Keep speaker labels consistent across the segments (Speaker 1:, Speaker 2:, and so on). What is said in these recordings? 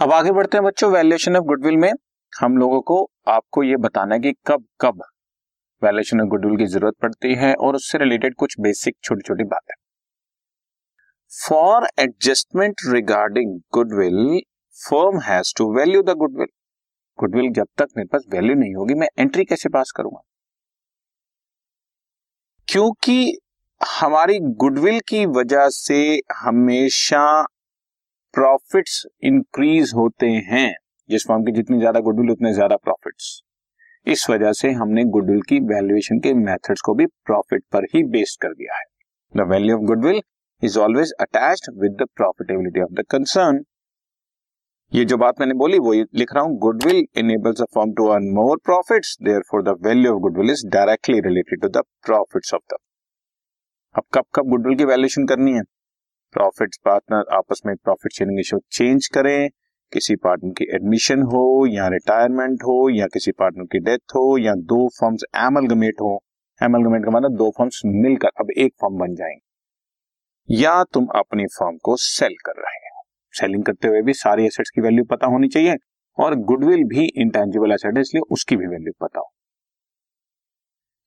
Speaker 1: अब आगे बढ़ते हैं बच्चों वैल्यूएशन ऑफ़ गुडविल में। हम लोगों को आपको ये बताना है कि कब कब वैल्यूएशन ऑफ़ गुडविल की ज़रूरत पड़ती है और उससे रिलेटेड कुछ बेसिक छोटी छोटी बातें। For adjustment regarding goodwill firm has to value the goodwill goodwill जब तक मेरे पास वैल्यू नहीं होगी, मैं एंट्री कैसे पास करूँगा? क्योंकि हमारी गुडविल की वजह से हमेशा प्रॉफिट्स इंक्रीज होते हैं। जिस फॉर्म की जितनी ज़्यादा गुडविल उतने ज़्यादा प्रॉफिट्स इस वजह से हमने गुडविल की वैल्यूएशन के मेथड्स को भी प्रॉफिट पर ही बेस्ड कर दिया है। The value of goodwill is always attached with the profitability of the concern ये जो बात मैंने बोली, वो लिख रहा हूँ goodwill enables a form to earn more profits therefore the value of goodwill is directly related to the profits of the अब कब कब गुडविल की वैल्यूएशन करनी है? प्रॉफिट पार्टनर आपस में प्रॉफिट शेयरिंग रेशियो चेंज करें, किसी पार्टनर की एडमिशन हो, या रिटायरमेंट हो, या किसी पार्टनर की डेथ हो, या दो फॉर्म्स एमलगमेट हो। एमलगमेट का मतलब दो फॉर्म्स मिलकर अब एक फॉर्म बन जाएँगे। या तुम अपनी फॉर्म को सेल कर रहे हो। सेलिंग करते हुए भी सारी एसेट्स की वैल्यू पता होनी चाहिए, और गुडविल भी इंटेंजिबल एसेट है, इसलिए उसकी भी वैल्यू पता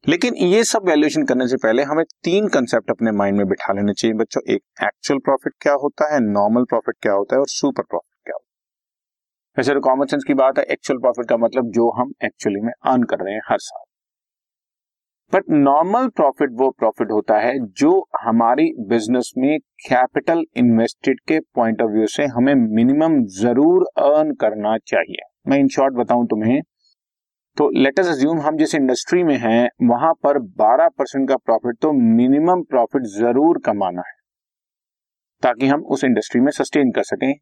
Speaker 1: लेकिन ये सब वैल्यूएशन करने से पहले हमें तीन कंसेप्ट अपने माइंड में बिठा लेने चाहिए। बच्चों, एक एक्चुअल प्रॉफिट क्या होता है नॉर्मल प्रॉफिट क्या होता है और सुपर प्रॉफिट क्या होता है। वैसे तो कॉमन सेंस की बात है एक्चुअल प्रॉफिट का मतलब जो हम एक्चुअली में अर्न कर रहे हैं हर साल। बट नॉर्मल प्रॉफिट वो प्रॉफिट होता है जो हमारी बिज़नेस में कैपिटल इन्वेस्टेड के पॉइंट ऑफ़ व्यू से हमें मिनिमम ज़रूर अर्न करना चाहिए। मैं इन शॉर्ट बताऊँ तुम्हें तो लेटस अज्यूम हम जिस इंडस्ट्री में हैं, वहाँ पर 12 परसेंट का प्रॉफिट तो मिनिमम प्रॉफिट ज़रूर कमाना है, ताकि हम उस इंडस्ट्री में सस्टेन कर सकें,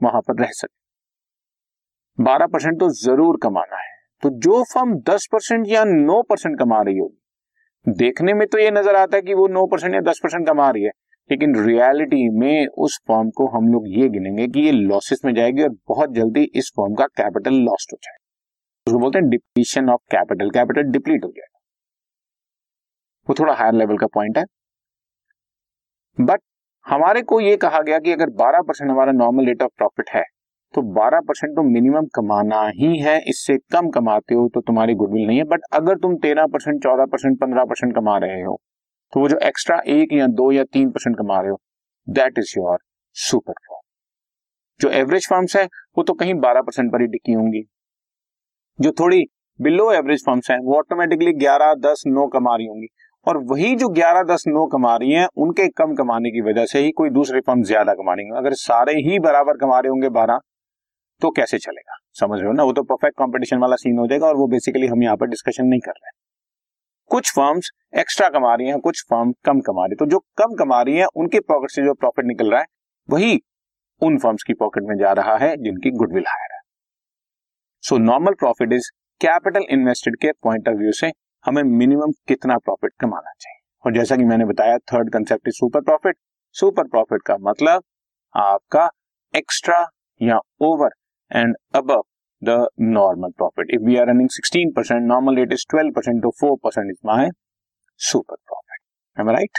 Speaker 1: वहाँ पर रह सकें। 12 परसेंट तो ज़रूर कमाना है। तो जो फर्म 10 परसेंट या 9 परसेंट कमा रही होगी, देखने में तो ये नज़र आता है कि वो 9 परसेंट या 10 परसेंट कमा रही है, लेकिन रियलिटी में उस फॉर्म को हम लोग ये गिनेंगे कि ये लॉसेस में जाएगी और बहुत जल्दी इस फॉर्म का कैपिटल लॉस्ट हो जाएगा। उसको बोलते हैं depletion of capital capital deplete हो जाएगा। वो थोड़ा हायर लेवल का पॉइंट है। बट हमारे को ये कहा गया कि अगर 12 परसेंट हमारा नॉर्मल रेट ऑफ़ प्रॉफिट है तो 12 परसेंट तो मिनिमम कमाना ही है। इससे कम कमाते हो तो तुम्हारी गुडविल नहीं है। बट अगर तुम 13 परसेंट, चौदह परसेंट, पंद्रह परसेंट कमा रहे हो तो वो जो एक्स्ट्रा एक या दो या तीन परसेंट कमा रहे हो that is your super form जो एवरेज फॉर्म्स है, वो तो कहीं 12 परसेंट पर ही टिकी होंगी। जो थोड़ी बिलो एवरेज फर्म्स हैं, वो ऑटोमेटिकली 11 10 9 कमा रही होंगी। और वही जो 11 10 9 कमा रही हैं, उनके कम कमाने की वजह से ही कोई दूसरे फर्म ज़्यादा कमा रही अगर सारे ही बराबर कमा रहे होंगे 12 तो कैसे चलेगा? समझ रहे हो ना? वो तो परफेक्ट कंपटीशन वाला सीन हो जाएगा और वो बेसिकली हम यहाँ पर डिस्कशन नहीं कर रहे। हैं कुछ फर्म्स एक्स्ट्रा कमा रही हैं, कुछ फर्म कम कमा रही है। तो जो कम कमा रही हैं, उनके पॉकेट से जो प्रॉफिट निकल रहा है, वही उन फर्म्स की पॉकेट में जा रहा है जिनकी goodwill higher so normal profit is capital invested के पॉइंट ऑफ़ व्यू से हमें मिनिमम कितना प्रॉफिट कमाना चाहिए। और जैसा कि मैंने बताया third concept is super profit super profit का मतलब आपका एक्स्ट्रा या over and above the normal profit if we are running 16 percent normal rate is 12 percent तो 4 percent is my super profit right